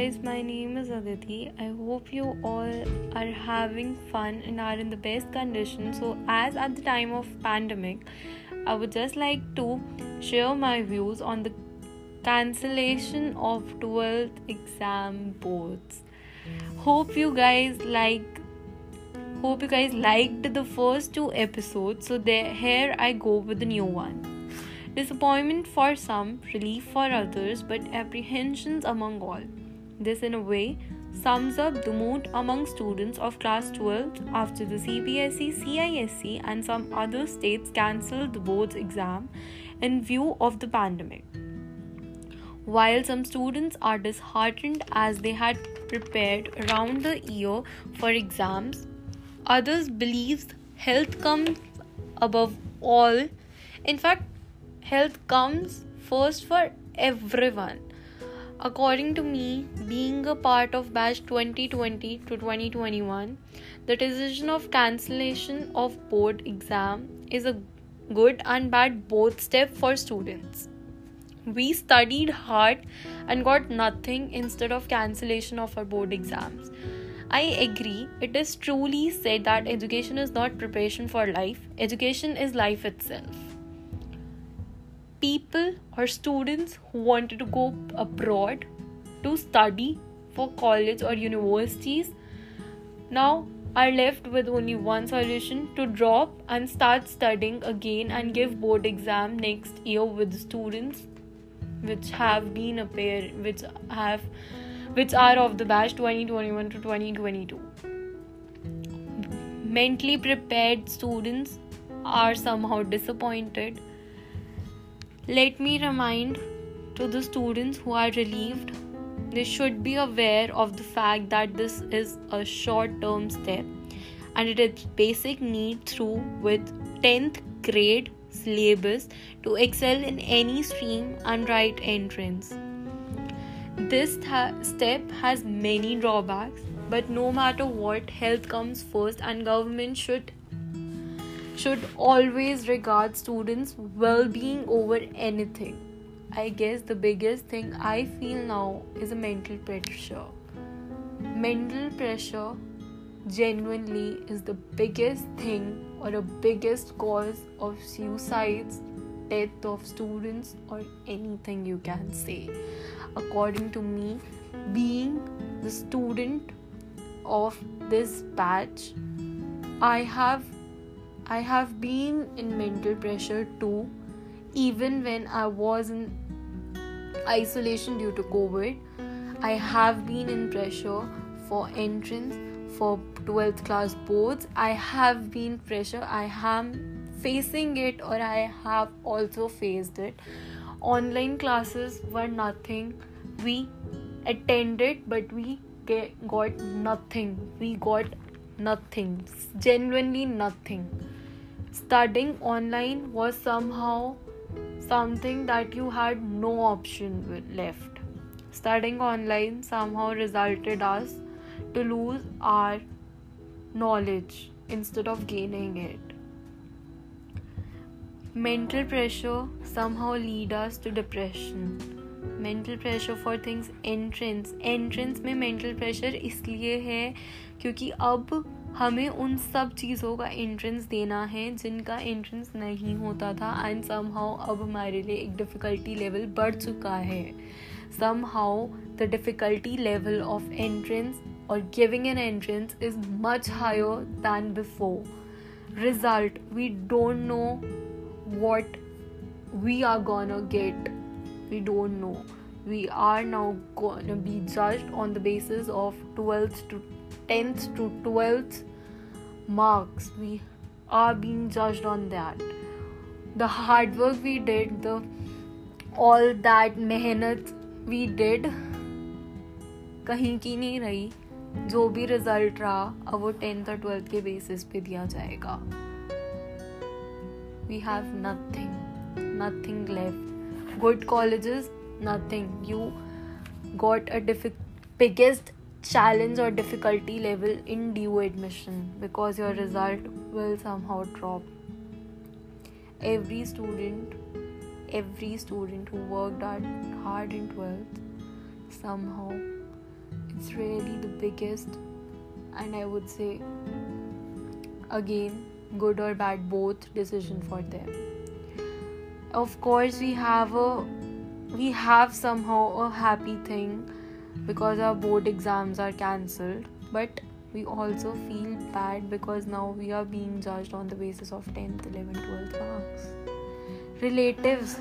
guys, my name is Aditi. I hope you all are having fun and are in the best condition. So, as at the time of pandemic, I would just like to share my views on the cancellation of 12th exam boards. Hope you guys like hope you guys liked the first two episodes. So there here I go with the new one. Disappointment for some, relief for others, but apprehensions among all. This, in a way, sums up the mood among students of class 12 after the CBSE, CISE, and some other states cancelled the board's exam in view of the pandemic. While some students are disheartened as they had prepared around the year for exams, others believe health comes above all. In fact, health comes first for everyone. According to me, being a part of batch 2020 to 2021, the decision of cancellation of board exam is a good and bad both step for students. We studied hard and got nothing instead of cancellation of our board exams. I agree, it is truly said that education is not preparation for life, education is life itself people or students who wanted to go abroad to study for college or universities. Now are left with only one solution to drop and start studying again and give board exam next year with students which have been a pair which have which are of the batch 2021 to 2022 mentally prepared students are somehow disappointed let me remind to the students who are relieved they should be aware of the fact that this is a short term step and it is basic need through with 10th grade syllabus to excel in any stream and write entrance. This th- step has many drawbacks but no matter what health comes first and government should should always regard students' well being over anything. I guess the biggest thing I feel now is a mental pressure. Mental pressure genuinely is the biggest thing or the biggest cause of suicides, death of students, or anything you can say. According to me, being the student of this batch, I have I have been in mental pressure too, even when I was in isolation due to COVID. I have been in pressure for entrance for 12th class boards. I have been pressure. I am facing it or I have also faced it. Online classes were nothing. We attended, but we get, got nothing. We got nothing. Genuinely nothing studying online was somehow something that you had no option left. Studying online somehow resulted us to lose our knowledge instead of gaining it. Mental pressure somehow lead us to depression. Mental pressure for things entrance entrance में mental pressure इसलिए है क्योंकि अब हमें उन सब चीज़ों का एंट्रेंस देना है जिनका एंट्रेंस नहीं होता था एंड सम हाउ अब हमारे लिए एक डिफ़िकल्टी लेवल बढ़ चुका है। Somehow the difficulty level of entrance और giving an entrance is much higher than before result we don't know what we are gonna get we don't know we are now to be judged on the basis of 12th to 10th to 12th marks we are being judged on that the hard work we did the all that mehnat we did कहीं की नहीं रही जो भी result रहा अब वो tenth और ट्वेल्थ के बेसिस पे दिया जाएगा we have nothing nothing left good colleges nothing you got a diffi- biggest challenge or difficulty level in DU admission because your result will somehow drop. Every student, every student who worked hard in 12th somehow it's really the biggest and I would say again good or bad both decision for them of course we have a we have somehow a happy thing because our board exams are cancelled but we also feel bad because now we are being judged on the basis of 10th 11th 12th marks relatives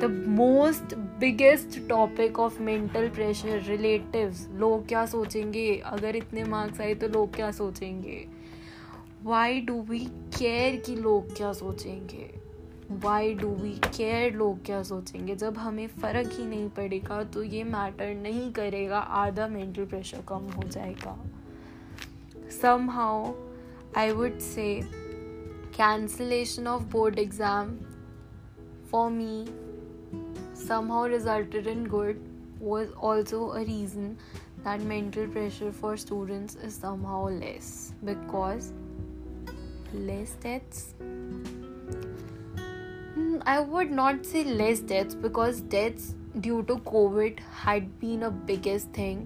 the most biggest topic of mental pressure relatives लोग क्या सोचेंगे अगर इतने marks आए तो लोग क्या सोचेंगे वाई डू वी केयर कि लोग क्या सोचेंगे वाई डू वी केयर लोग क्या सोचेंगे? जब हमें फ़र्क ही नहीं पड़ेगा तो ये मैटर नहीं करेगा, आधा मेंटल प्रेशर कम हो जाएगा। Somehow I would say cancellation of board exam for me somehow resulted in good was also a reason that mental pressure for students is somehow less because less deaths I would not say less deaths because deaths due to Covid had been a biggest thing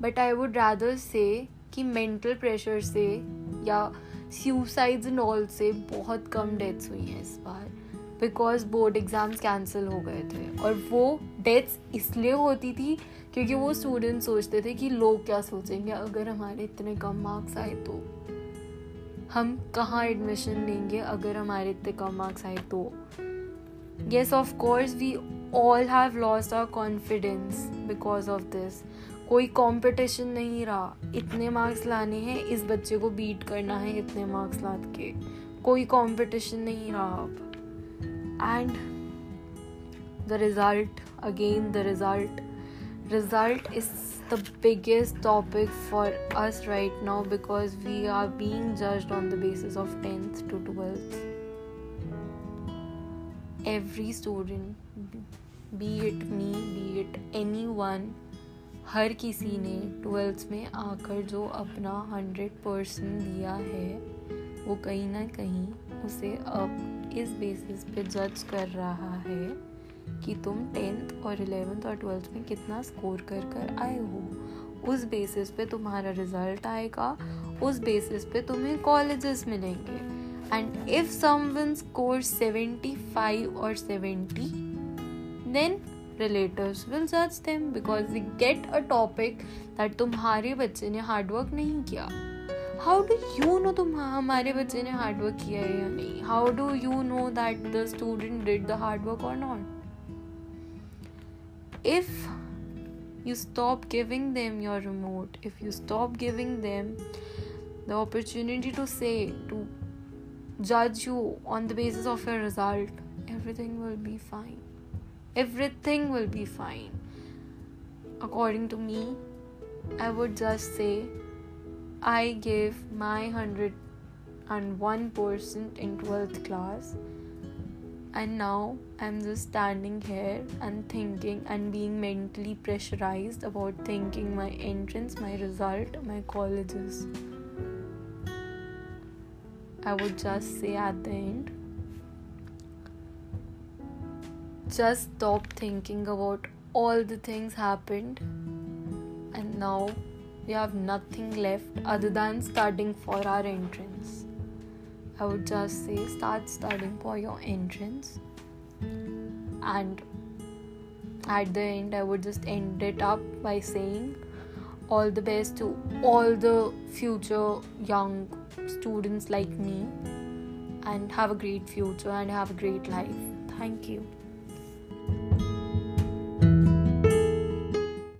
but I would rather say कि mental pressure से या suicides and all से बहुत कम deaths हुई हैं इस बार। Because board exams cancel हो गए थे। और वो डेथ्स इसलिए होती थी क्योंकि वो स्टूडेंट सोचते थे कि लोग क्या सोचेंगे? अगर हमारे इतने कम मार्क्स आए तो हम कहाँ एडमिशन लेंगे? अगर हमारे इतने कम मार्क्स आए तो। Yes of course we all have lost our confidence because of this कोई कंपटीशन नहीं रहा। इतने मार्क्स लाने हैं, इस बच्चे को बीट करना है इतने मार्क्स ला के। कोई कंपटीशन नहीं रहा अब। And the result again the result result is the biggest topic for us right now because we are being judged on the basis of 10th to 12th every student, be it me, be it anyone, हर किसी ने twelfth में आकर जो अपना hundred percent दिया है, वो कहीं ना कहीं उसे अब इस बेसिस पे जज कर रहा है कि तुम टेंथ और इलेवेंथ और ट्वेल्थ में कितना स्कोर कर कर आए हो। उस बेसिस पे तुम्हारा रिज़ल्ट आएगा, उस बेसिस पे तुम्हें कॉलेजेस मिलेंगे। एंड इफ़ समवन स्कोर 75 और 70 देन रिलेटिव्स विल जज them because we get a topic that तुम्हारे बच्चे ने हार्डवर्क नहीं किया। हाउ डू यू नो तुम हमारे बच्चे ने हार्डवर्क किया है या नहीं? How do you know that the student did the hard work और not if you stop giving them your remote, if you stop giving them the opportunity to say, to judge you on the basis of your result, everything will be fine. Everything will be fine. According to me, I would just say I gave my 101% in 12th class and now i'm just standing here and thinking and being mentally pressurized about thinking my entrance my result my colleges i would just say at the end just stop thinking about all the things happened and now we have nothing left other than studying for our entrance I would just say start studying for your entrance. And at the end, I would just end it up by saying all the best to all the future young students like me and have a great future and have a great life. Thank you.